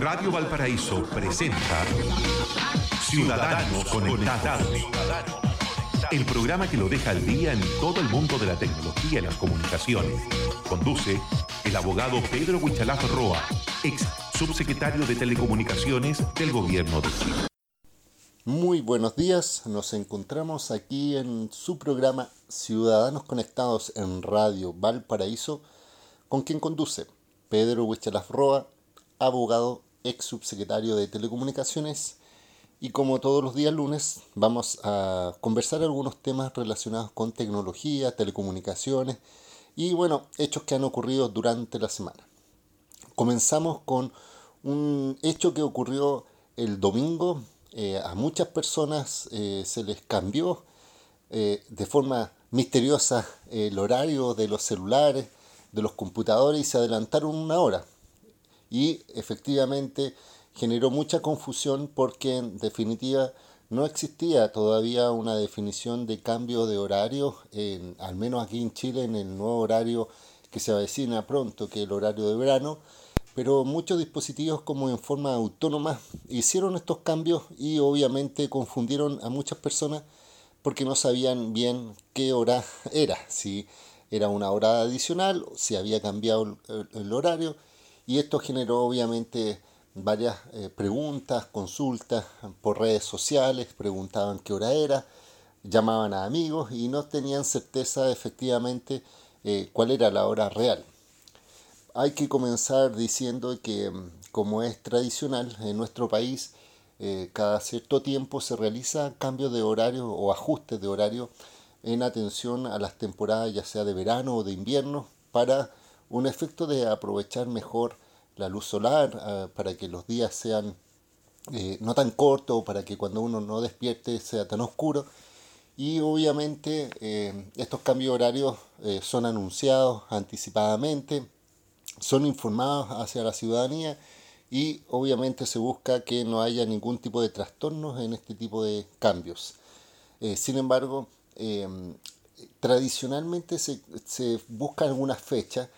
Radio Valparaíso presenta Ciudadanos Conectados. El programa que lo deja al día en todo el mundo de la tecnología y las comunicaciones. Conduce el abogado Pedro Huichalaf Roa, ex subsecretario de Telecomunicaciones del Gobierno de Chile. Muy buenos días, nos encontramos aquí en su programa Ciudadanos Conectados en Radio Valparaíso, con quien conduce Pedro Huichalaf Roa, abogado, ex subsecretario de Telecomunicaciones, y como todos los días lunes vamos a conversar algunos temas relacionados con tecnología, telecomunicaciones y bueno, hechos que han ocurrido durante la semana. Comenzamos con un hecho que ocurrió el domingo eh, a muchas personas eh, se les cambió eh, de forma misteriosa el horario de los celulares, de los computadores y se adelantaron una hora. Y efectivamente generó mucha confusión porque en definitiva no existía todavía una definición de cambio de horario, al menos aquí en Chile, en el nuevo horario que se avecina pronto, que es el horario de verano, pero muchos dispositivos como en forma autónoma hicieron estos cambios y obviamente confundieron a muchas personas porque no sabían bien qué hora era, si era una hora adicional, si había cambiado el, horario y esto generó obviamente varias eh, preguntas, consultas por redes sociales, preguntaban qué hora era, llamaban a amigos y no tenían certeza efectivamente eh, cuál era la hora real. Hay que comenzar diciendo que, mm, como es tradicional en nuestro país, eh, cada cierto tiempo se realiza cambios de horario o ajustes de horario en atención a las temporadas ya sea de verano o de invierno para un efecto de aprovechar mejor la luz solar, ah, para que los días sean eh, no tan cortos, para que cuando uno no despierte sea tan oscuro. Y obviamente eh, estos cambios horarios son anunciados anticipadamente son informados hacia la ciudadanía y obviamente se busca que no haya ningún tipo de trastornos en este tipo de cambios. Eh, sin embargo, eh, tradicionalmente se, se busca algunas fechas,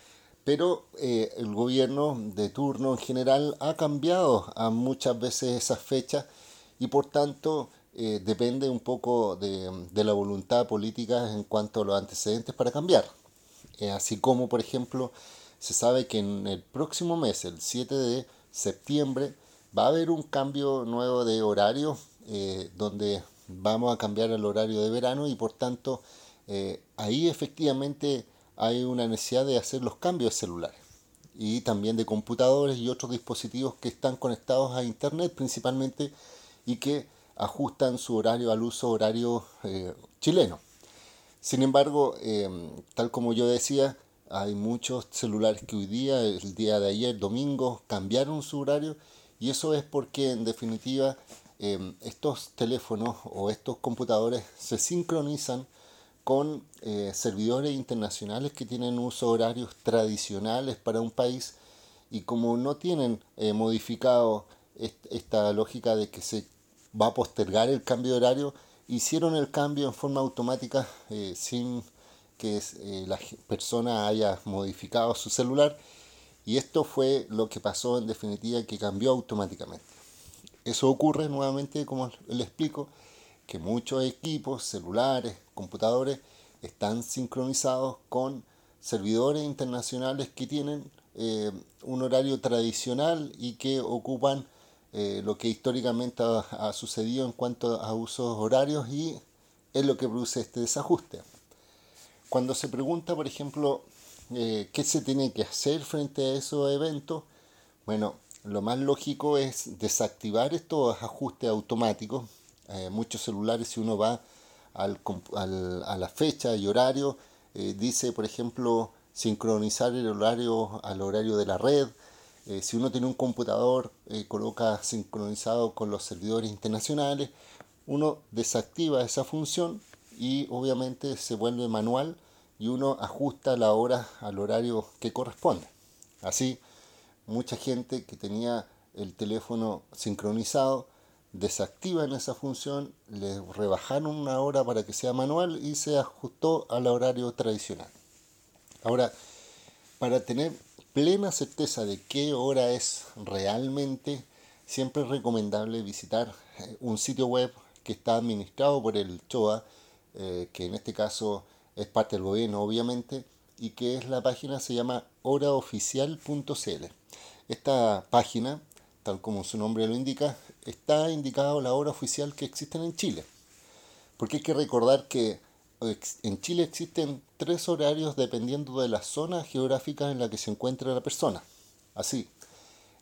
pero eh, el gobierno de turno en general ha cambiado a muchas veces esas fechas y por tanto depende un poco de, de, la voluntad política en cuanto a los antecedentes para cambiar. así como, por ejemplo, se sabe que en el próximo mes, el 7 de septiembre, va a haber un cambio nuevo de horario eh, donde vamos a cambiar el horario de verano y por tanto eh, ahí efectivamente hay una necesidad de hacer los cambios celulares y también de computadores y otros dispositivos que están conectados a internet principalmente y que ajustan su horario al uso horario eh, chileno. Sin embargo, tal como yo decía, hay muchos celulares que hoy día, el día de ayer, domingo, cambiaron su horario y eso es porque en definitiva em, estos teléfonos o estos computadores se sincronizan con eh, servidores internacionales que tienen uso horarios tradicionales para un país y como no tienen eh, modificado esta lógica de que se va a postergar el cambio de horario, hicieron el cambio en forma automática eh, sin que la persona haya modificado su celular y esto fue lo que pasó en definitiva que cambió automáticamente. Eso ocurre nuevamente, como le explico, que muchos equipos, celulares, computadores, están sincronizados con servidores internacionales que tienen eh, un horario tradicional y que ocupan eh, lo que históricamente ha, sucedido en cuanto a usos horarios y es lo que produce este desajuste. Cuando se pregunta, por ejemplo, eh, qué se tiene que hacer frente a esos eventos, bueno, lo más lógico es desactivar estos ajustes automáticos. Eh, muchos celulares, si uno va al, a la fecha y horario, eh, dice, por ejemplo, sincronizar el horario al horario de la red. si uno tiene un computador, coloca sincronizado con los servidores internacionales, uno desactiva esa función y obviamente se vuelve manual y uno ajusta la hora al horario que corresponde. Así, mucha gente que tenía el teléfono sincronizado desactivan esa función, le rebajaron una hora para que sea manual y se ajustó al horario tradicional. Ahora, para tener plena certeza de qué hora es realmente, siempre es recomendable visitar eh, un sitio web que está administrado por el CHOA, eh, que en este caso es parte del gobierno obviamente, y que es la página se llama horaoficial.cl. Esta página, tal como su nombre lo indica, está indicado la hora oficial que existen en Chile. Porque hay que recordar que en Chile existen tres horarios dependiendo de la zona geográfica en la que se encuentra la persona. Así,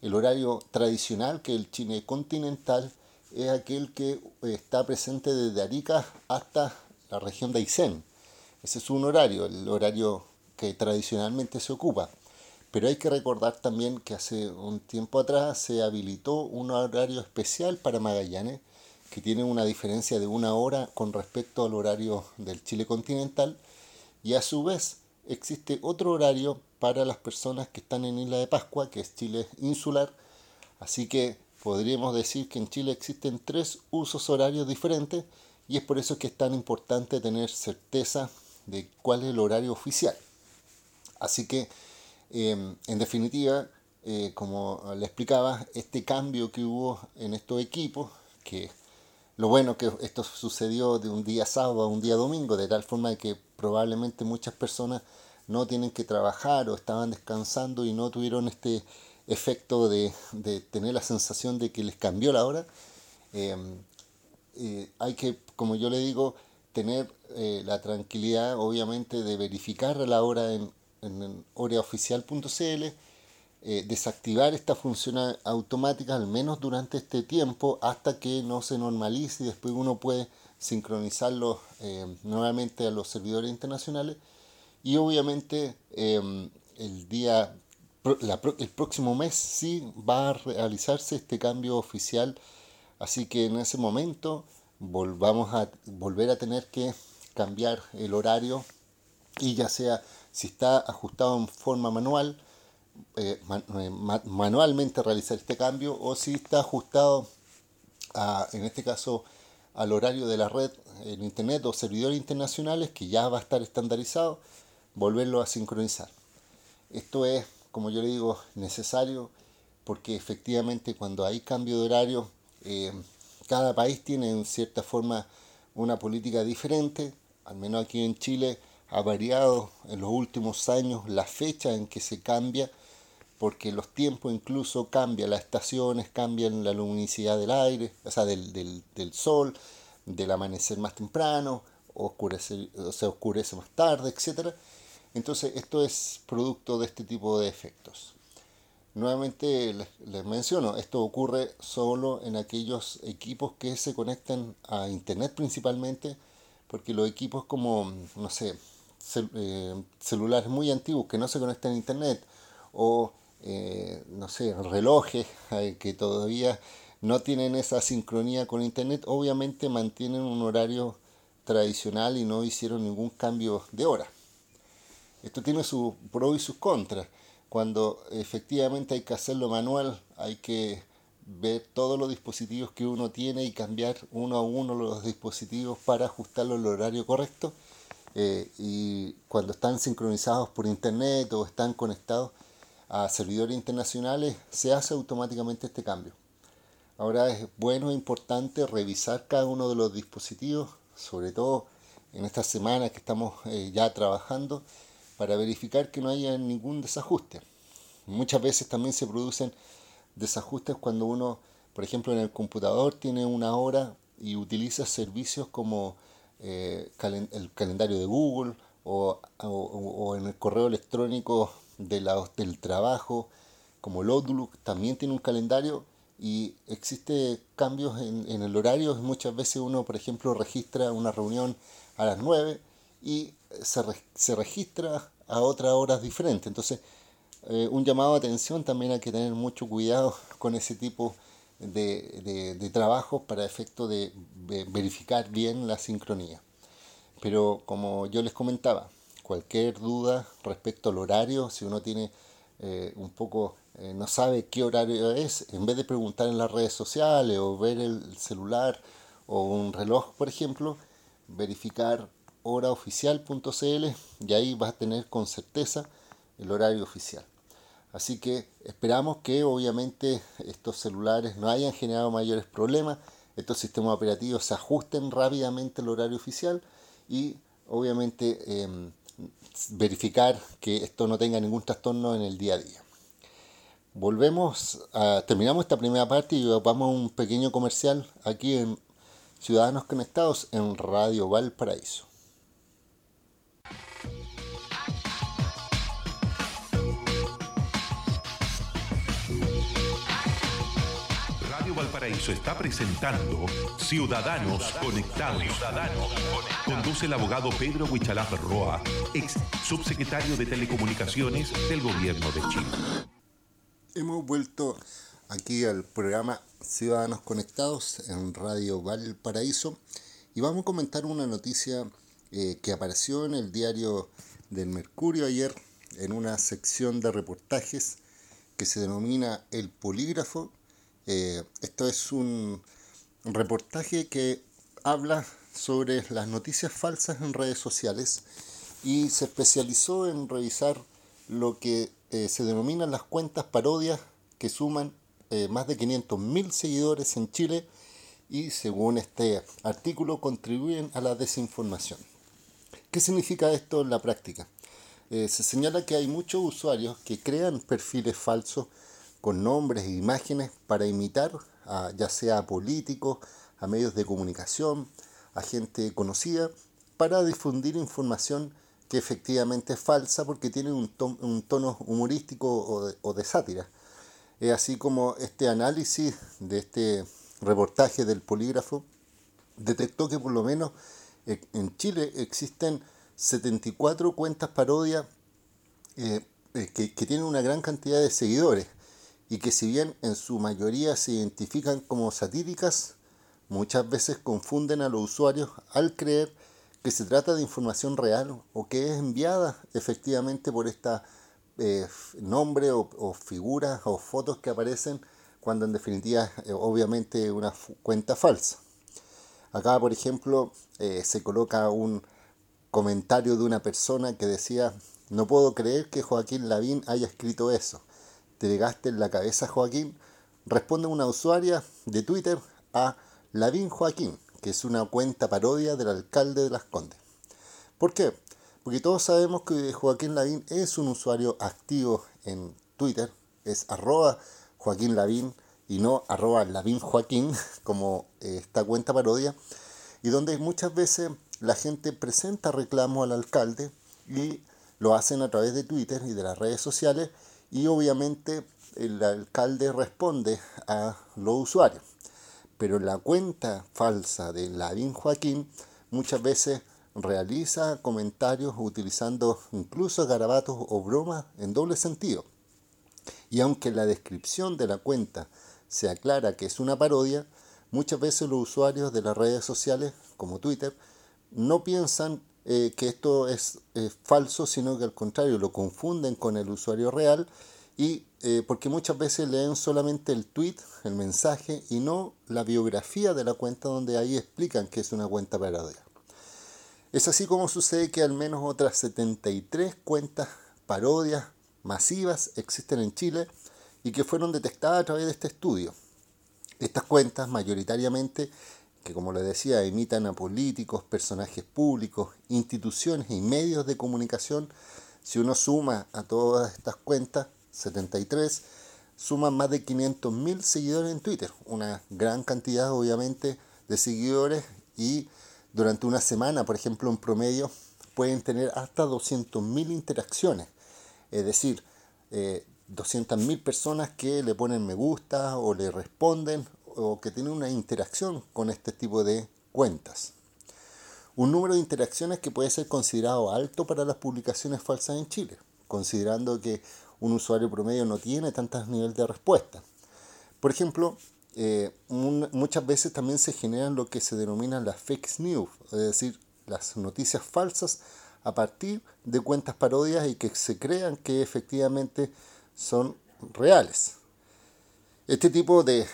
el horario tradicional, que es el Chile continental, es aquel que está presente desde Arica hasta la región de Aysén. Ese es un horario, el horario que tradicionalmente se ocupa. Pero hay que recordar también que hace un tiempo atrás se habilitó un horario especial para Magallanes, que tiene una diferencia de una hora con respecto al horario del Chile continental, y a su vez existe otro horario para las personas que están en Isla de Pascua, que es Chile insular, así que podríamos decir que en Chile existen tres usos horarios diferentes, y es por eso que es tan importante tener certeza de cuál es el horario oficial. Así que, em, en definitiva, eh, como le explicaba, este cambio que hubo en estos equipos, que lo bueno que esto sucedió de un día sábado a un día domingo, de tal forma que probablemente muchas personas no tienen que trabajar o estaban descansando y no tuvieron este efecto de, tener la sensación de que les cambió la hora. Em, eh, hay que, como yo le digo, tener eh, la tranquilidad, obviamente, de verificar la hora en, en horaoficial.cl, eh, desactivar esta función automática al menos durante este tiempo hasta que no se normalice y después uno puede sincronizarlo eh, nuevamente a los servidores internacionales. Y obviamente em, el día el próximo mes sí va a realizarse este cambio oficial. Así que en ese momento volvamos a volver a tener que cambiar el horario y ya sea si está ajustado en forma manual, eh, eh, manualmente realizar este cambio o si está ajustado a, en este caso al horario de la red en internet o servidores internacionales que ya va a estar estandarizado, volverlo a sincronizar. Esto es, como yo le digo, necesario porque efectivamente cuando hay cambio de horario, eh, cada país tiene en cierta forma una política diferente, al menos aquí en Chile ha variado en los últimos años la fecha en que se cambia, porque los tiempos incluso cambian, las estaciones cambian la luminosidad del aire, o sea, del, del, sol, del amanecer más temprano, oscurece, o se oscurece más tarde, etc. Entonces, esto es producto de este tipo de efectos. Nuevamente les, les, menciono, esto ocurre solo en aquellos equipos que se conectan a Internet principalmente, porque los equipos como, no sé, eh, celulares muy antiguos que no se conectan a internet o eh, no sé, relojes eh, que todavía no tienen esa sincronía con internet, obviamente mantienen un horario tradicional y no hicieron ningún cambio de hora. Esto tiene sus pros y sus contras. Cuando efectivamente hay que hacerlo manual, hay que ver todos los dispositivos que uno tiene y cambiar uno a uno los dispositivos para ajustarlo al horario correcto eh, y cuando están sincronizados por internet o están conectados a servidores internacionales, se hace automáticamente este cambio. Ahora es bueno e importante revisar cada uno de los dispositivos, sobre todo en estas semanas que estamos eh, ya trabajando, para verificar que no haya ningún desajuste. Muchas veces también se producen desajustes cuando uno, por ejemplo, en el computador tiene una hora y utiliza servicios como eh, el calendario de Google o, en el correo electrónico de la, del trabajo, como el Outlook, también tiene un calendario y existe cambios en, el horario. Muchas veces uno, por ejemplo, registra una reunión a las 9 y se, se registra a otras horas diferentes. Entonces, eh, un llamado de atención también hay que tener mucho cuidado con ese tipo de, de, trabajo para efecto de verificar bien la sincronía. Pero como yo les comentaba, cualquier duda respecto al horario, si uno tiene eh, un poco, eh, no sabe qué horario es, en vez de preguntar en las redes sociales o ver el celular o un reloj, por ejemplo, verificar horaoficial.cl y ahí vas a tener con certeza el horario oficial. Así que esperamos que obviamente estos celulares no hayan generado mayores problemas, estos sistemas operativos se ajusten rápidamente al horario oficial y obviamente em, verificar que esto no tenga ningún trastorno en el día a día. Volvemos a, terminamos esta primera parte y vamos a un pequeño comercial aquí en Ciudadanos Conectados en Radio Valparaíso. Valparaíso está presentando Ciudadanos Conectados. Conduce el abogado Pedro Huichalaf Roa, ex subsecretario de Telecomunicaciones del Gobierno de Chile. Hemos vuelto aquí al programa Ciudadanos Conectados en Radio Valparaíso y vamos a comentar una noticia eh, que apareció en el diario del Mercurio ayer en una sección de reportajes que se denomina El Polígrafo eh, esto es un reportaje que habla sobre las noticias falsas en redes sociales y se especializó en revisar lo que eh, se denominan las cuentas parodias que suman eh, más de 500.000 seguidores en Chile y según este artículo contribuyen a la desinformación. ¿Qué significa esto en la práctica? se señala que hay muchos usuarios que crean perfiles falsos con nombres e imágenes para imitar a, ya sea a políticos, a medios de comunicación, a gente conocida, para difundir información que efectivamente es falsa porque tiene un, tono humorístico o de, sátira. Es así como este análisis de este reportaje del polígrafo detectó que por lo menos eh, en Chile existen 74 cuentas parodias eh, eh, que, que, tienen una gran cantidad de seguidores y que si bien en su mayoría se identifican como satíricas, muchas veces confunden a los usuarios al creer que se trata de información real o que es enviada efectivamente por esta eh, nombre o, figuras o fotos que aparecen cuando en definitiva eh, obviamente una cuenta falsa. Acá por ejemplo eh, se coloca un comentario de una persona que decía no puedo creer que Joaquín Lavín haya escrito eso te pegaste en la cabeza Joaquín, responde una usuaria de Twitter a Lavín Joaquín, que es una cuenta parodia del alcalde de Las Condes. ¿Por qué? Porque todos sabemos que Joaquín Lavín es un usuario activo en Twitter, es arroba Joaquín Lavín y no arroba Lavín Joaquín, como esta cuenta parodia, y donde muchas veces la gente presenta reclamos al alcalde y lo hacen a través de Twitter y de las redes sociales y obviamente el alcalde responde a los usuarios. Pero la cuenta falsa de Lavín Joaquín muchas veces realiza comentarios utilizando incluso garabatos o bromas en doble sentido. Y aunque la descripción de la cuenta se aclara que es una parodia, muchas veces los usuarios de las redes sociales, como Twitter, no piensan eh, que esto es falso, sino que al contrario lo confunden con el usuario real y eh, porque muchas veces leen solamente el tweet, el mensaje y no la biografía de la cuenta donde ahí explican que es una cuenta parodia. Es así como sucede que al menos otras 73 cuentas parodias masivas existen en Chile y que fueron detectadas a través de este estudio. Estas cuentas mayoritariamente que como les decía, imitan a políticos, personajes públicos, instituciones y medios de comunicación, si uno suma a todas estas cuentas, 73, suman más de 500.000 seguidores en Twitter, una gran cantidad obviamente de seguidores. Y durante una semana, por ejemplo, en promedio, pueden tener hasta 200.000 interacciones, es decir, eh, 200.000 personas que le ponen me gusta o le responden o que tiene una interacción con este tipo de cuentas. Un número de interacciones que puede ser considerado alto para las publicaciones falsas en Chile, considerando que un usuario promedio no tiene tantos niveles de respuesta. Por ejemplo, eh, muchas veces también se generan lo que se denominan las fake news, es decir, las noticias falsas a partir de cuentas parodias y que se crean que efectivamente son reales. Este tipo de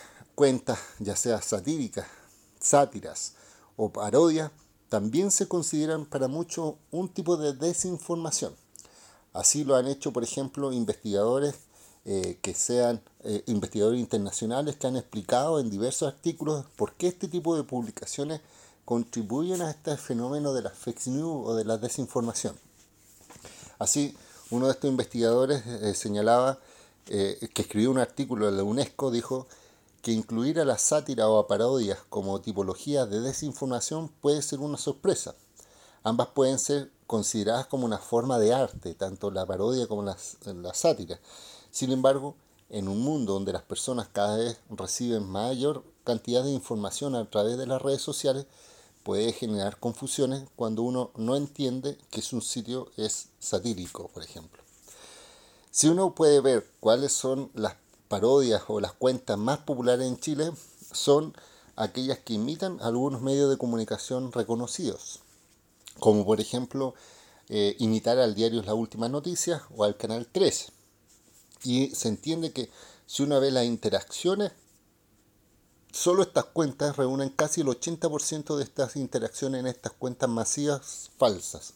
cuentas, ya sea satíricas, sátiras o parodias, también se consideran para muchos un tipo de desinformación. Así lo han hecho, por ejemplo, investigadores eh, que sean eh, investigadores internacionales que han explicado en diversos artículos por qué este tipo de publicaciones contribuyen a este fenómeno de las fake news o de la desinformación. Así, uno de estos investigadores eh, señalaba que escribió un artículo de la UNESCO, dijo que incluir a la sátira o a parodias como tipología de desinformación puede ser una sorpresa. Ambas pueden ser consideradas como una forma de arte, tanto la parodia como la, la sátira. Sin embargo, en un mundo donde las personas cada vez reciben mayor cantidad de información a través de las redes sociales, puede generar confusiones cuando uno no entiende que un sitio es satírico, por ejemplo. Si uno puede ver cuáles son las parodias o las cuentas más populares en Chile, son aquellas que imitan algunos medios de comunicación reconocidos como por ejemplo eh, imitar al diario Las Últimas Noticias o al Canal 13. Y se entiende que si uno ve las interacciones, solo estas cuentas reúnen casi el 80% de estas interacciones en estas cuentas masivas falsas.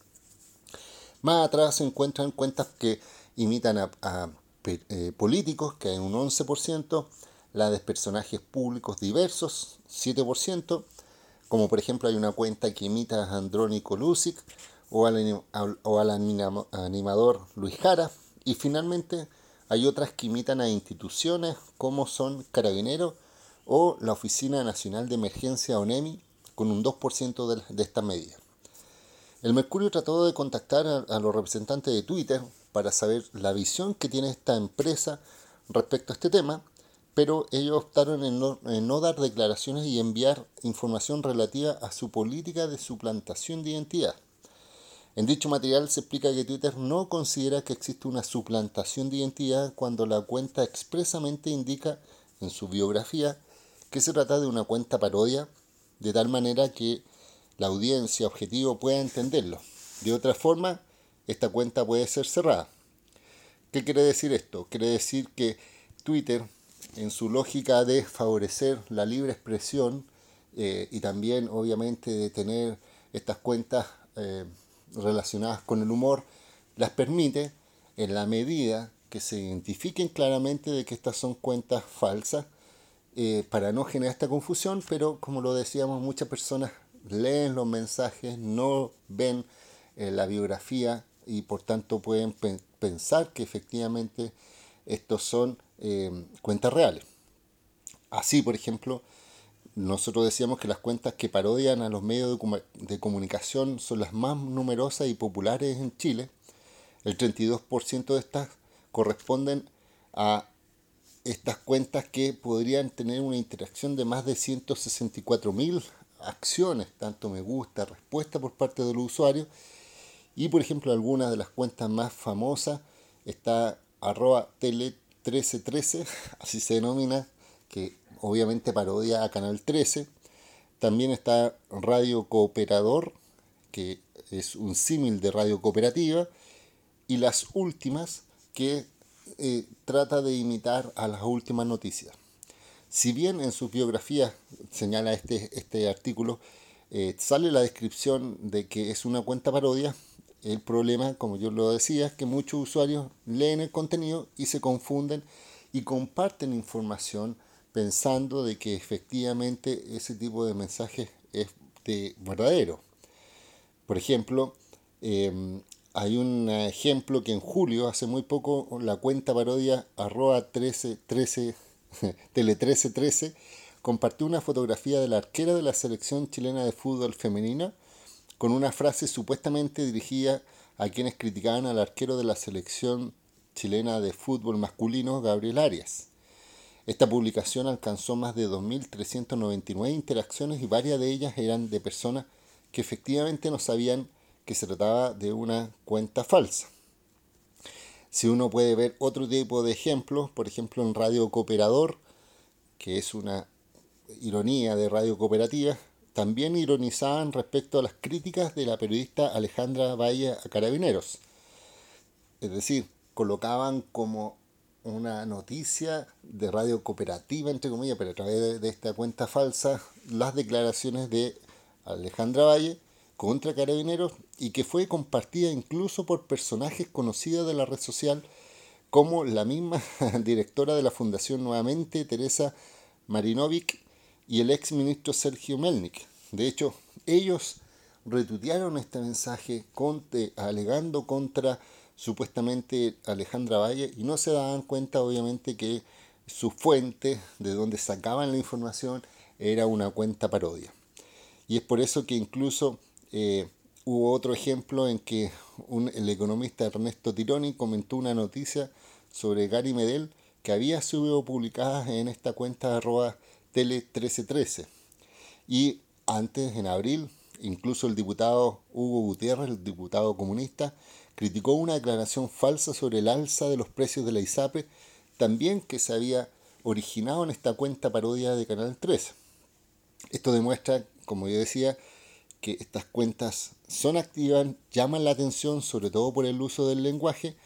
Más atrás se encuentran cuentas que imitan a, eh, políticos, que hay un 11%, la de personajes públicos diversos, 7%, como por ejemplo hay una cuenta que imita a Andrónico Lucic o al, o al animador Luis Jara, y finalmente hay otras que imitan a instituciones como son Carabineros o la Oficina Nacional de Emergencia ONEMI con un 2% de, de esta medida. El Mercurio trató de contactar a los representantes de Twitter para saber la visión que tiene esta empresa respecto a este tema pero ellos optaron en no, dar declaraciones y enviar información relativa a su política de suplantación de identidad. En dicho material se explica que Twitter no considera que existe una suplantación de identidad cuando la cuenta expresamente indica en su biografía que se trata de una cuenta parodia, de tal manera que la audiencia objetivo pueda entenderlo. De otra forma, esta cuenta puede ser cerrada. ¿Qué quiere decir esto? Quiere decir que Twitter en su lógica de favorecer la libre expresión eh, y también obviamente de tener estas cuentas eh, relacionadas con el humor, las permite en la medida que se identifiquen claramente de que estas son cuentas falsas eh, para no generar esta confusión, pero como lo decíamos, muchas personas leen los mensajes, no ven la biografía y por tanto pueden pensar que efectivamente estos son eh, cuentas reales. Así, por ejemplo, nosotros decíamos que las cuentas que parodian a los medios de, comunicación son las más numerosas y populares en Chile. El 32% de estas corresponden a estas cuentas que podrían tener una interacción de más de 164.000 acciones, tanto me gusta, respuesta por parte de los usuarios. Y por ejemplo, algunas de las cuentas más famosas está arroba tele 1313, así se denomina, que obviamente parodia a Canal 13. También está Radio Cooperador, que es un símil de Radio Cooperativa. Y las últimas, que eh, trata de imitar a las últimas noticias. Si bien en su biografía señala este, este artículo, eh, sale la descripción de que es una cuenta parodia, el problema, como yo lo decía, es que muchos usuarios leen el contenido y se confunden y comparten información pensando de que efectivamente ese tipo de mensaje es de verdadero. Por ejemplo, em, hay un ejemplo que en julio, hace muy poco, la cuenta parodia arroba 13, 13, tele 1313 compartió una fotografía de la arquera de la selección chilena de fútbol femenina con una frase supuestamente dirigida a quienes criticaban al arquero de la selección chilena de fútbol masculino, Gabriel Arias. Esta publicación alcanzó más de 2.399 interacciones y varias de ellas eran de personas que efectivamente no sabían que se trataba de una cuenta falsa. Si uno puede ver otro tipo de ejemplos, por ejemplo en Radio Cooperador, que es una ironía de radio cooperativa, también ironizaban respecto a las críticas de la periodista Alejandra Valle a Carabineros. Es decir, colocaban como una noticia de radio cooperativa, entre comillas, pero a través de, esta cuenta falsa, las declaraciones de Alejandra Valle contra Carabineros y que fue compartida incluso por personajes conocidos de la red social como la misma directora de la fundación nuevamente, Teresa Marinovic, y el ex ministro Sergio Melnik. De hecho, ellos retuitearon este mensaje alegando contra supuestamente Alejandra Valle y no se daban cuenta obviamente que su fuente de donde sacaban la información era una cuenta parodia. Y es por eso que incluso eh, hubo otro ejemplo en que el economista Ernesto Tironi comentó una noticia sobre Gary Medel que había sido publicada en esta cuenta arroba tele 1313. Y antes, en abril, incluso el diputado Hugo Gutiérrez, el diputado comunista, criticó una declaración falsa sobre el alza de los precios de la ISAPE, también que se había originado en esta cuenta parodia de Canal 13. Esto demuestra, como yo decía, que estas cuentas son activas, llaman la atención sobre todo por el uso del lenguaje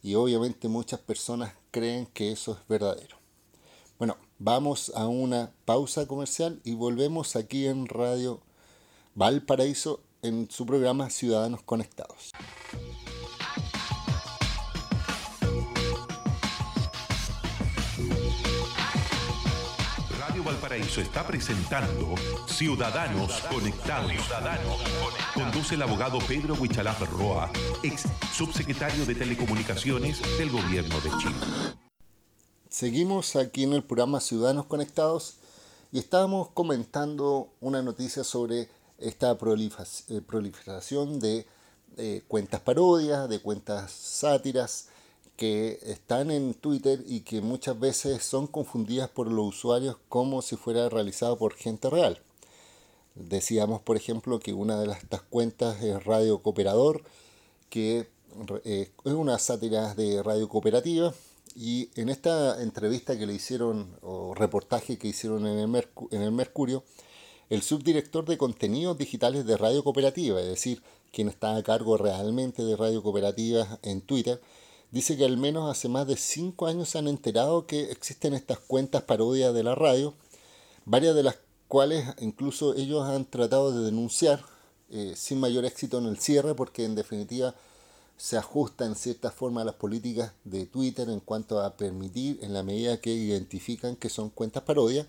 y obviamente muchas personas creen que eso es verdadero. Bueno, vamos a una pausa comercial y volvemos aquí en Radio Valparaíso en su programa Ciudadanos Conectados. Radio Valparaíso está presentando Ciudadanos Conectados. Conduce el abogado Pedro Huichalaf Roa, ex subsecretario de Telecomunicaciones del Gobierno de Chile. Seguimos aquí en el programa Ciudadanos Conectados y estábamos comentando una noticia sobre esta eh, proliferación de eh, cuentas parodias, de cuentas sátiras que están en Twitter y que muchas veces son confundidas por los usuarios como si fuera realizado por gente real. Decíamos, por ejemplo, que una de estas cuentas es Radio Cooperador, que eh, es una sátira de radio cooperativa y en esta entrevista que le hicieron, o reportaje que hicieron en el, en el Mercurio, el subdirector de contenidos digitales de Radio Cooperativa, es decir, quien está a cargo realmente de Radio Cooperativa en Twitter, dice que al menos hace más de cinco años se han enterado que existen estas cuentas parodias de la radio, varias de las cuales incluso ellos han tratado de denunciar eh, sin mayor éxito en el cierre, porque en definitiva se ajusta en cierta forma a las políticas de Twitter en cuanto a permitir en la medida que identifican que son cuentas parodias.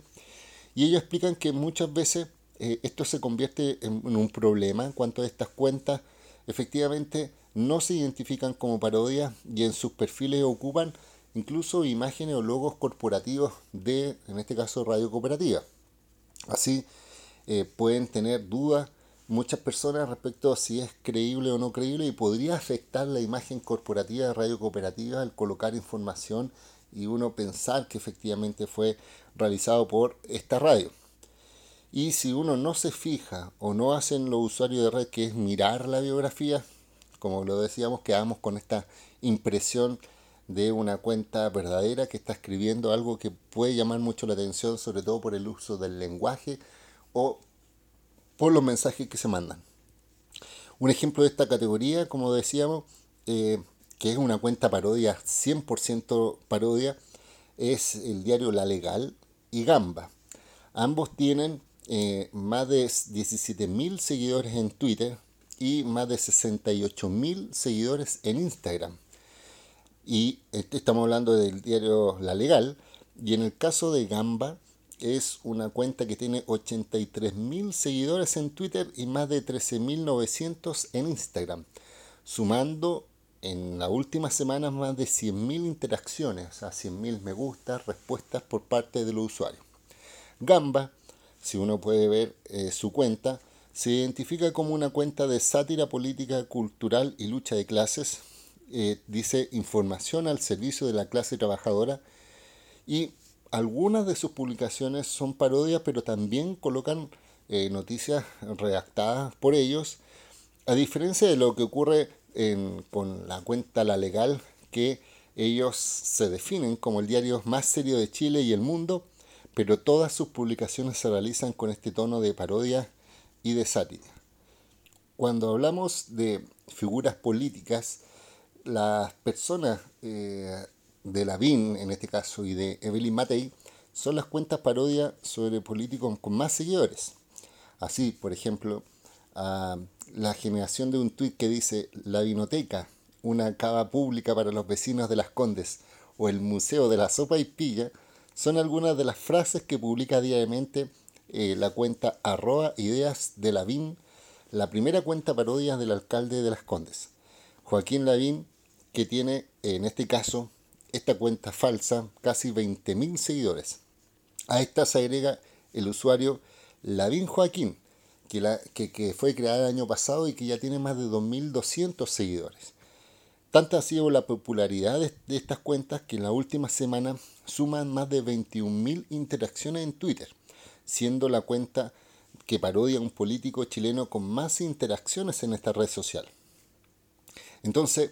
Y ellos explican que muchas veces eh, esto se convierte en, un problema en cuanto a estas cuentas efectivamente no se identifican como parodias y en sus perfiles ocupan incluso imágenes o logos corporativos de, en este caso, Radio Cooperativa. Así eh, pueden tener dudas muchas personas respecto a si es creíble o no creíble y podría afectar la imagen corporativa de Radio Cooperativa al colocar información y uno pensar que efectivamente fue realizado por esta radio. Y si uno no se fija o no hacen los usuarios de red que es mirar la biografía, como lo decíamos, quedamos con esta impresión de una cuenta verdadera que está escribiendo algo que puede llamar mucho la atención, sobre todo por el uso del lenguaje o por los mensajes que se mandan. Un ejemplo de esta categoría, como decíamos, eh, que es una cuenta parodia, 100% parodia, es el diario La Legal y Gamba. Ambos tienen eh, más de 17.000 seguidores en Twitter y más de 68.000 seguidores en Instagram. Y este, estamos hablando del diario La Legal. Y en el caso de Gamba, es una cuenta que tiene 83.000 seguidores en Twitter y más de 13.900 en Instagram, sumando en las últimas semanas más de 100.000 interacciones, sea, 100.000 me gusta, respuestas por parte de los usuarios. Gamba, si uno puede ver eh, su cuenta, se identifica como una cuenta de sátira política, cultural y lucha de clases. Eh, dice información al servicio de la clase trabajadora y algunas de sus publicaciones son parodias, pero también colocan eh, noticias redactadas por ellos, a diferencia de lo que ocurre con la cuenta La Legal, que ellos se definen como el diario más serio de Chile y el mundo, pero todas sus publicaciones se realizan con este tono de parodia y de sátira. Cuando hablamos de figuras políticas, las personas eh, de Lavín, en este caso, y de Evelyn Matei, son las cuentas parodia sobre políticos con más seguidores. Así, por ejemplo, la generación de un tuit que dice la vinoteca una cava pública para los vecinos de Las Condes o el Museo de la Sopa y Pilla son algunas de las frases que publica diariamente eh, la cuenta arroba ideas de Lavín, la primera cuenta parodia del alcalde de Las Condes. Joaquín Lavín, que tiene en este caso esta cuenta falsa casi 20.000 seguidores. A esta se agrega el usuario Lavín Joaquín, que, la, que, fue creada el año pasado y que ya tiene más de 2.200 seguidores. Tanta ha sido la popularidad de, estas cuentas que en la última semana suman más de 21.000 interacciones en Twitter, siendo la cuenta que parodia a un político chileno con más interacciones en esta red social. Entonces,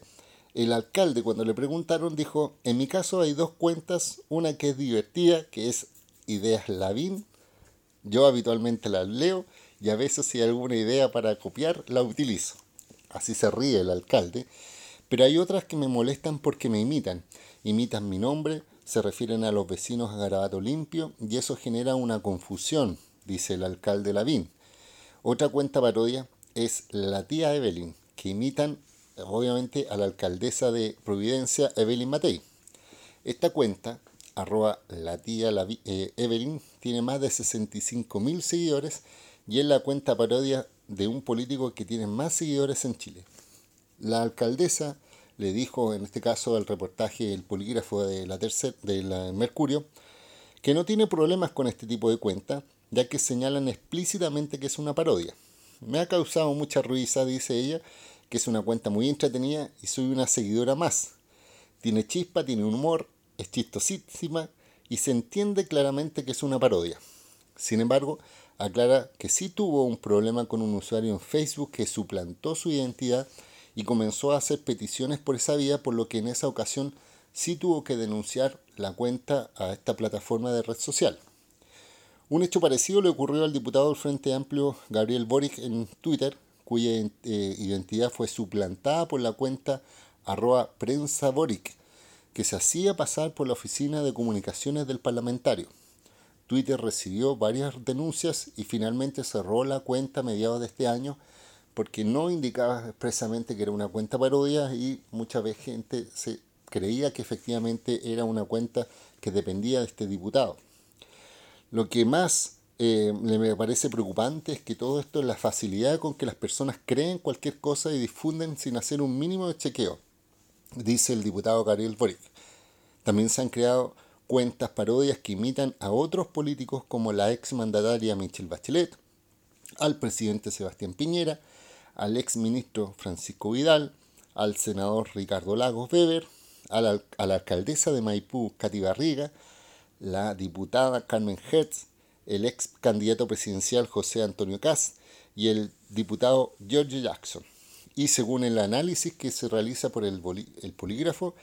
el alcalde cuando le preguntaron dijo, en mi caso hay dos cuentas, una que es divertida, que es Ideas Lavín, yo habitualmente las leo y a veces si hay alguna idea para copiar la utilizo. Así se ríe el alcalde. Pero hay otras que me molestan porque me imitan. Imitan mi nombre, se refieren a los vecinos a Garabato Limpio y eso genera una confusión, dice el alcalde Lavín. Otra cuenta parodia es la tía Evelyn, que imitan obviamente a la alcaldesa de Providencia, Evelyn Matei. Esta cuenta, arroba la tía eh, Evelyn, tiene más de 65 mil seguidores y es la cuenta parodia de un político que tiene más seguidores en Chile. La alcaldesa le dijo, en este caso, al reportaje El Polígrafo de la, tercer, de la Mercurio, que no tiene problemas con este tipo de cuenta, ya que señalan explícitamente que es una parodia. Me ha causado mucha risa, dice ella, que es una cuenta muy entretenida y soy una seguidora más. Tiene chispa, tiene humor, es chistosísima y se entiende claramente que es una parodia. Sin embargo, aclara que sí tuvo un problema con un usuario en Facebook que suplantó su identidad y comenzó a hacer peticiones por esa vía, por lo que en esa ocasión sí tuvo que denunciar la cuenta a esta plataforma de red social. Un hecho parecido le ocurrió al diputado del Frente Amplio Gabriel Boric en Twitter, cuya eh, identidad fue suplantada por la cuenta arroba prensa Boric, que se hacía pasar por la oficina de comunicaciones del parlamentario. Twitter recibió varias denuncias y finalmente cerró la cuenta a mediados de este año porque no indicaba expresamente que era una cuenta parodia y mucha vez gente se creía que efectivamente era una cuenta que dependía de este diputado. Lo que más eh, me parece preocupante es que todo esto es la facilidad con que las personas creen cualquier cosa y difunden sin hacer un mínimo de chequeo, dice el diputado Gabriel Boric. También se han creado cuentas parodias que imitan a otros políticos como la ex mandataria Michelle Bachelet, al presidente Sebastián Piñera, al ex ministro Francisco Vidal, al senador Ricardo Lagos Weber, a la, alcaldesa de Maipú, Cati Barriga, la diputada Carmen Hertz, el ex candidato presidencial José Antonio Caz y el diputado George Jackson. Y según el análisis que se realiza por el, el polígrafo,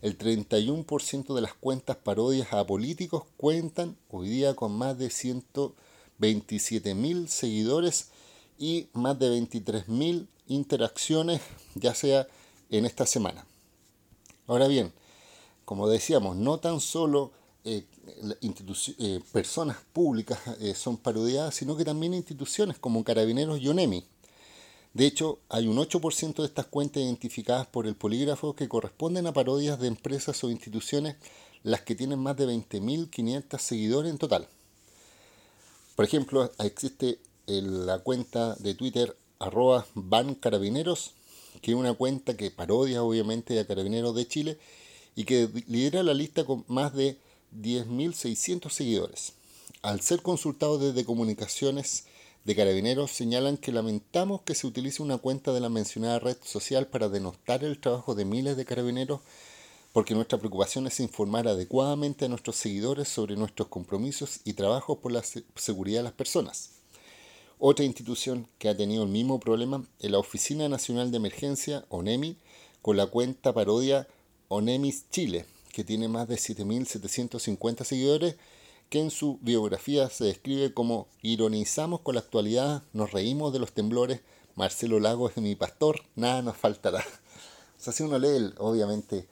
el 31% de las cuentas parodias a políticos cuentan hoy día con más de 127.000 seguidores y más de 23.000 interacciones, ya sea en esta semana. Ahora bien, como decíamos, no tan solo eh, eh, personas públicas eh, son parodiadas, sino que también instituciones como Carabineros y ONEMI. De hecho, hay un 8% de estas cuentas identificadas por el polígrafo que corresponden a parodias de empresas o instituciones, las que tienen más de 20.500 seguidores en total. Por ejemplo, existe la cuenta de Twitter arroba carabineros, que es una cuenta que parodia obviamente a Carabineros de Chile y que lidera la lista con más de 10.600 seguidores. Al ser consultados desde comunicaciones de carabineros, señalan que lamentamos que se utilice una cuenta de la mencionada red social para denostar el trabajo de miles de carabineros, porque nuestra preocupación es informar adecuadamente a nuestros seguidores sobre nuestros compromisos y trabajos por la seguridad de las personas. Otra institución que ha tenido el mismo problema es la Oficina Nacional de Emergencia, ONEMI, con la cuenta parodia ONEMIS Chile, que tiene más de 7.750 seguidores, que en su biografía se describe como ironizamos con la actualidad, nos reímos de los temblores, Marcelo Lago es mi pastor, nada nos faltará. O sea, si uno lee, obviamente,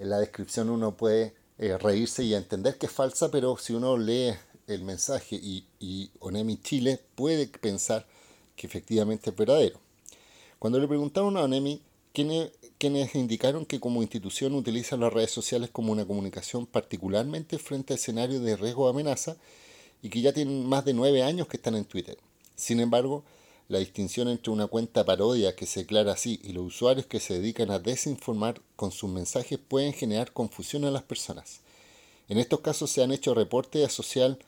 en la descripción uno puede eh, reírse y entender que es falsa, pero si uno lee el mensaje y, y Onemi Chile puede pensar que efectivamente es verdadero. Cuando le preguntaron a Onemi quienes, quienes indicaron que como institución utilizan las redes sociales como una comunicación particularmente frente a escenarios de riesgo o amenaza y que ya tienen más de nueve años que están en Twitter. Sin embargo, la distinción entre una cuenta parodia que se declara así y los usuarios que se dedican a desinformar con sus mensajes pueden generar confusión a las personas. En estos casos se han hecho reportes social,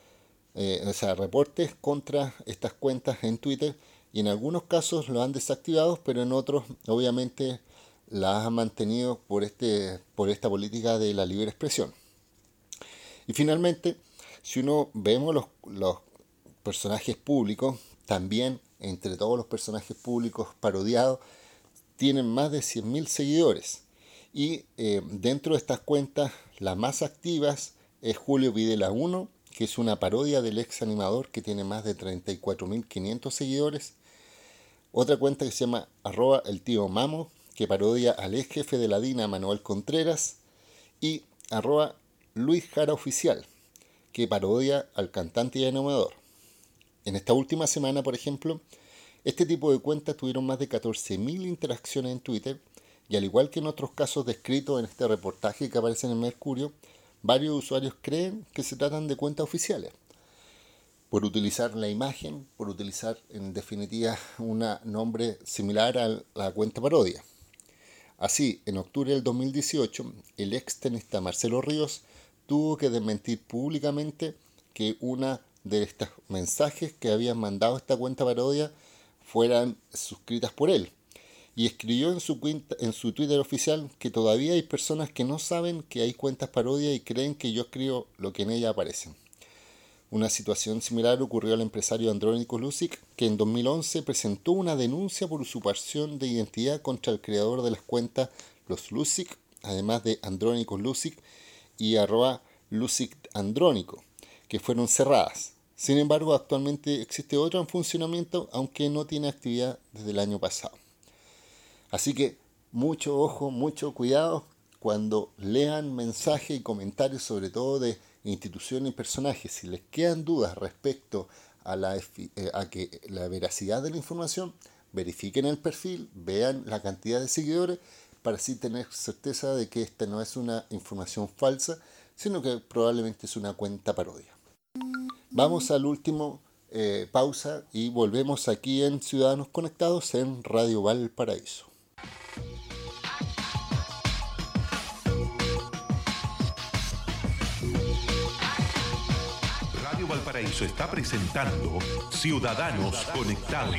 eh, o sea, reportes contra estas cuentas en Twitter y en algunos casos lo han desactivado, pero en otros obviamente las han mantenido por, este, por esta política de la libre expresión. Y finalmente, si uno vemos los, los personajes públicos, también entre todos los personajes públicos parodiados, tienen más de 100.000 seguidores. Y eh, dentro de estas cuentas, las más activas es Julio Videla 1, que es una parodia del ex animador que tiene más de 34.500 seguidores. Otra cuenta que se llama arroba el tío Mamo, que parodia al ex jefe de la DINA, Manuel Contreras. Y arroba Luis Jara Oficial, que parodia al cantante y animador. En esta última semana, por ejemplo, este tipo de cuentas tuvieron más de 14.000 interacciones en Twitter y al igual que en otros casos descritos en este reportaje que aparece en el Mercurio, varios usuarios creen que se tratan de cuentas oficiales. Por utilizar la imagen, por utilizar en definitiva un nombre similar a la cuenta parodia. Así, en octubre del 2018, el ex tenista Marcelo Ríos tuvo que desmentir públicamente que una de estos mensajes que habían mandado esta cuenta parodia fueran suscritas por él. Y escribió en su, cuenta, en su Twitter oficial que todavía hay personas que no saben que hay cuentas parodia y creen que yo escribo lo que en ella aparece. Una situación similar ocurrió al empresario Andrónico Lucic, que en 2011 presentó una denuncia por usurpación de identidad contra el creador de las cuentas Los Lucic, además de Andrónico Lucic y arroba Lucic Andrónico, que fueron cerradas. Sin embargo, actualmente existe otro en funcionamiento, aunque no tiene actividad desde el año pasado. Así que mucho ojo, mucho cuidado cuando lean mensajes y comentarios, sobre todo de instituciones y personajes. Si les quedan dudas respecto a la, eh, a que la veracidad de la información, verifiquen el perfil, vean la cantidad de seguidores para así tener certeza de que esta no es una información falsa, sino que probablemente es una cuenta parodia. Vamos al último eh, pausa y volvemos aquí en Ciudadanos Conectados en Radio Valparaíso. Valparaíso está presentando Ciudadanos Conectados.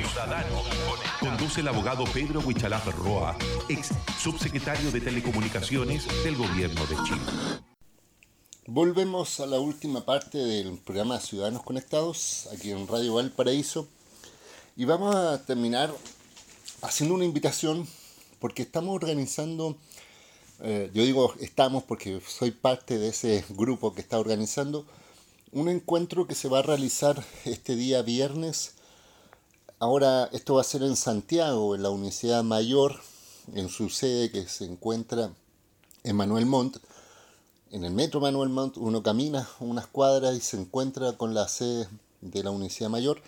Conduce el abogado Pedro Huichalaf Roa, ex subsecretario de Telecomunicaciones del Gobierno de Chile. Volvemos a la última parte del programa Ciudadanos Conectados, aquí en Radio Valparaíso, y vamos a terminar haciendo una invitación, porque estamos organizando, eh, yo digo estamos porque soy parte de ese grupo que está organizando, un encuentro que se va a realizar este día viernes. Ahora esto va a ser en Santiago, en la Universidad Mayor, en su sede que se encuentra en Manuel Montt. En el metro Manuel Montt uno camina unas cuadras y se encuentra con la sede de la Universidad Mayor.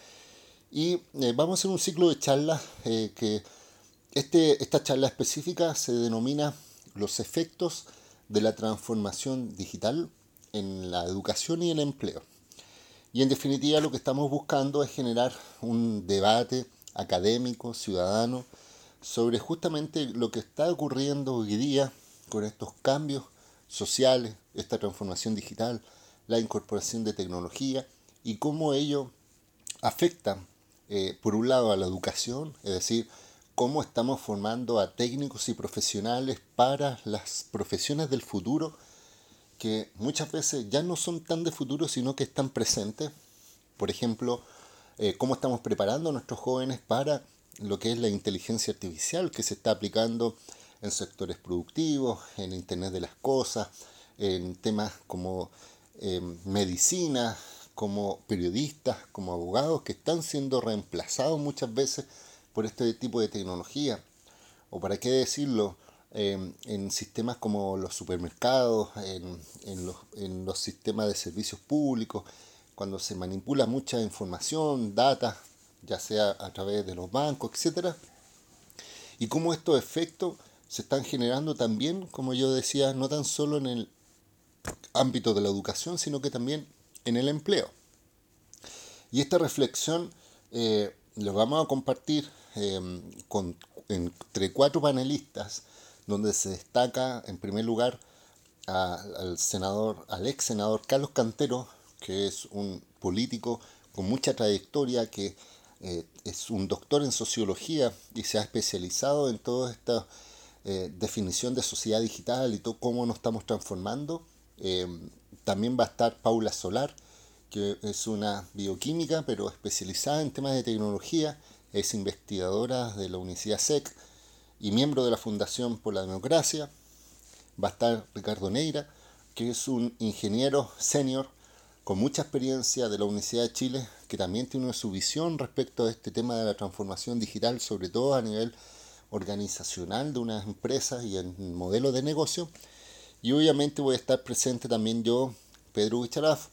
Y eh, vamos a hacer un ciclo de charlas eh, que este, esta charla específica se denomina los efectos de la transformación digital en la educación y el empleo. Y en definitiva lo que estamos buscando es generar un debate académico, ciudadano, sobre justamente lo que está ocurriendo hoy día con estos cambios sociales, esta transformación digital, la incorporación de tecnología y cómo ello afecta, eh, por un lado, a la educación, es decir, cómo estamos formando a técnicos y profesionales para las profesiones del futuro, que muchas veces ya no son tan de futuro, sino que están presentes. Por ejemplo, eh, cómo estamos preparando a nuestros jóvenes para lo que es la inteligencia artificial que se está aplicando en sectores productivos, en Internet de las Cosas, en temas como em, medicina, como periodistas, como abogados, que están siendo reemplazados muchas veces por este tipo de tecnología. O para qué decirlo, en sistemas como los supermercados, en, los, en los sistemas de servicios públicos, cuando se manipula mucha información, data, ya sea a través de los bancos, etc. Y cómo estos efectos se están generando también, como yo decía, no tan solo en el ámbito de la educación, sino que también en el empleo. Y esta reflexión eh, la vamos a compartir em, con, entre cuatro panelistas, donde se destaca en primer lugar al senador, al ex senador Carlos Cantero, que es un político con mucha trayectoria, que eh, es un doctor en sociología y se ha especializado en toda esta eh, definición de sociedad digital y todo cómo nos estamos transformando. Em, también va a estar Paula Solar, que es una bioquímica, pero especializada en temas de tecnología, es investigadora de la Universidad SEC y miembro de la Fundación por la Democracia. Va a estar Ricardo Neira, que es un ingeniero senior con mucha experiencia de la Universidad de Chile, que también tiene su visión respecto a este tema de la transformación digital, sobre todo a nivel organizacional de unas empresas y en modelo de negocio. Y obviamente voy a estar presente también yo, Pedro Huicharaf,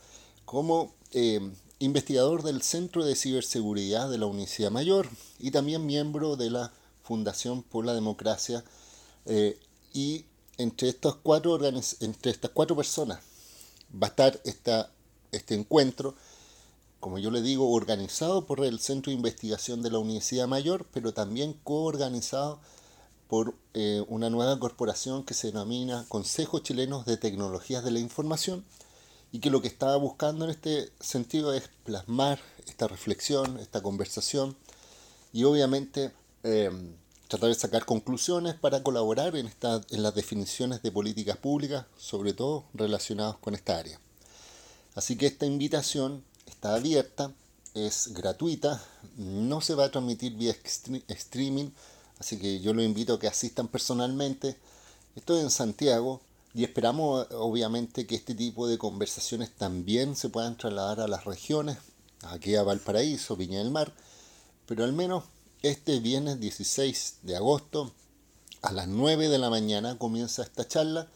como eh, investigador del Centro de Ciberseguridad de la Universidad Mayor y también miembro de la Fundación por la Democracia. Eh, y entre, estos cuatro entre estas cuatro personas va a estar esta, este encuentro, como yo le digo, organizado por el Centro de Investigación de la Universidad Mayor, pero también coorganizado por eh, una nueva corporación que se denomina Consejo Chilenos de Tecnologías de la Información y que lo que estaba buscando en este sentido es plasmar esta reflexión, esta conversación y obviamente eh, tratar de sacar conclusiones para colaborar en, en las definiciones de políticas públicas, sobre todo relacionadas con esta área. Así que esta invitación está abierta, es gratuita, no se va a transmitir vía streaming, así que yo lo invito a que asistan personalmente. Estoy en Santiago, y esperamos obviamente que este tipo de conversaciones también se puedan trasladar a las regiones, aquí a Valparaíso, Viña del Mar, pero al menos este viernes 16 de agosto a las 9 de la mañana comienza esta charla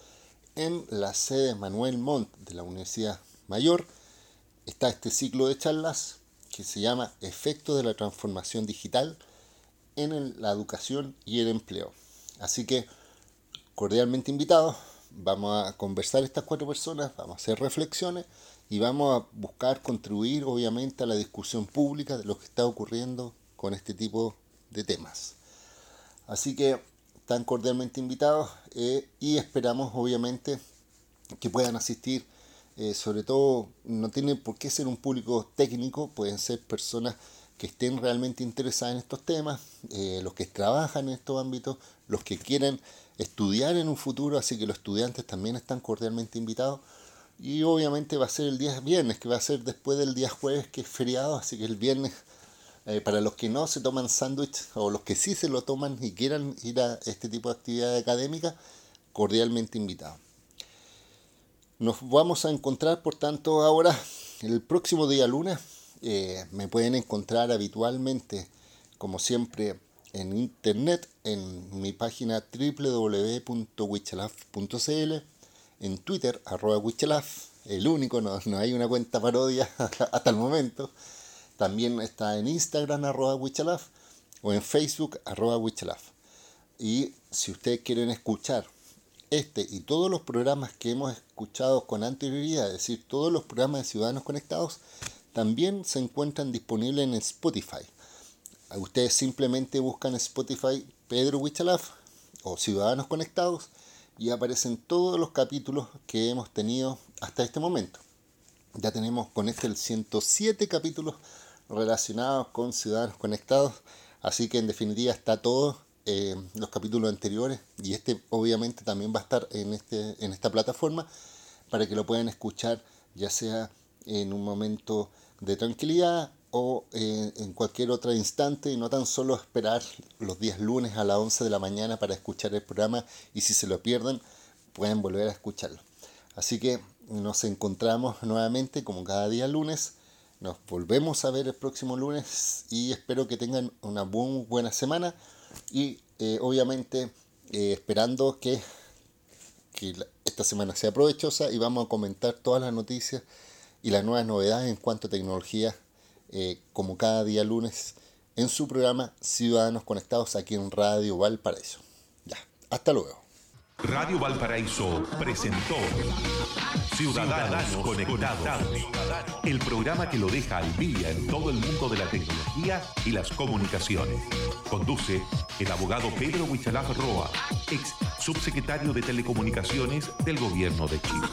en la sede Manuel Montt de la Universidad Mayor. Está este ciclo de charlas que se llama Efecto de la transformación digital en la educación y el empleo. Así que cordialmente invitados, vamos a conversar estas cuatro personas, vamos a hacer reflexiones y vamos a buscar contribuir obviamente a la discusión pública de lo que está ocurriendo con este tipo de temas. Así que están cordialmente invitados eh, y esperamos obviamente que puedan asistir. Eh, sobre todo no tiene por qué ser un público técnico, pueden ser personas que estén realmente interesadas en estos temas, eh, los que trabajan en estos ámbitos, los que quieren estudiar en un futuro, así que los estudiantes también están cordialmente invitados. Y obviamente va a ser el día viernes, que va a ser después del día jueves, que es feriado, así que el viernes, eh, para los que no se toman sándwich, o los que sí se lo toman y quieran ir a este tipo de actividad académica, cordialmente invitados. Nos vamos a encontrar, por tanto, ahora, el próximo día lunes. Eh, me pueden encontrar habitualmente, como siempre, en internet, en mi página www.wichelaf.cl, en Twitter, arroba wichelaf, el único, no, hay una cuenta parodia hasta el momento. También está en Instagram, arroba wichelaf, o en Facebook, arroba wichelaf. Y si ustedes quieren escuchar este y todos los programas que hemos escuchado con anterioridad, es decir, todos los programas de Ciudadanos Conectados, también se encuentran disponibles en Spotify. Ustedes simplemente buscan Spotify Pedro Wichalaf o Ciudadanos Conectados y aparecen todos los capítulos que hemos tenido hasta este momento. Ya tenemos con este el 107 capítulos relacionados con Ciudadanos Conectados, así que en definitiva está todo eh, los capítulos anteriores y este obviamente también va a estar en, este, en esta plataforma para que lo puedan escuchar ya sea en un momento de tranquilidad o eh, en cualquier otro instante y no tan solo esperar los días lunes a las 11 de la mañana para escuchar el programa y si se lo pierden pueden volver a escucharlo. Así que nos encontramos nuevamente como cada día lunes. Nos volvemos a ver el próximo lunes y espero que tengan una muy buena semana y eh, obviamente eh, esperando que, que esta semana sea provechosa y vamos a comentar todas las noticias y las nuevas novedades en cuanto a tecnología, eh, como cada día lunes, en su programa Ciudadanos Conectados aquí en Radio Valparaíso. Ya, Hasta luego. Radio Valparaíso presentó Ciudadanos, Conectados, el programa que lo deja al día en todo el mundo de la tecnología y las comunicaciones. Conduce el abogado Pedro Huichalaf Roa, ex subsecretario de Telecomunicaciones del Gobierno de Chile.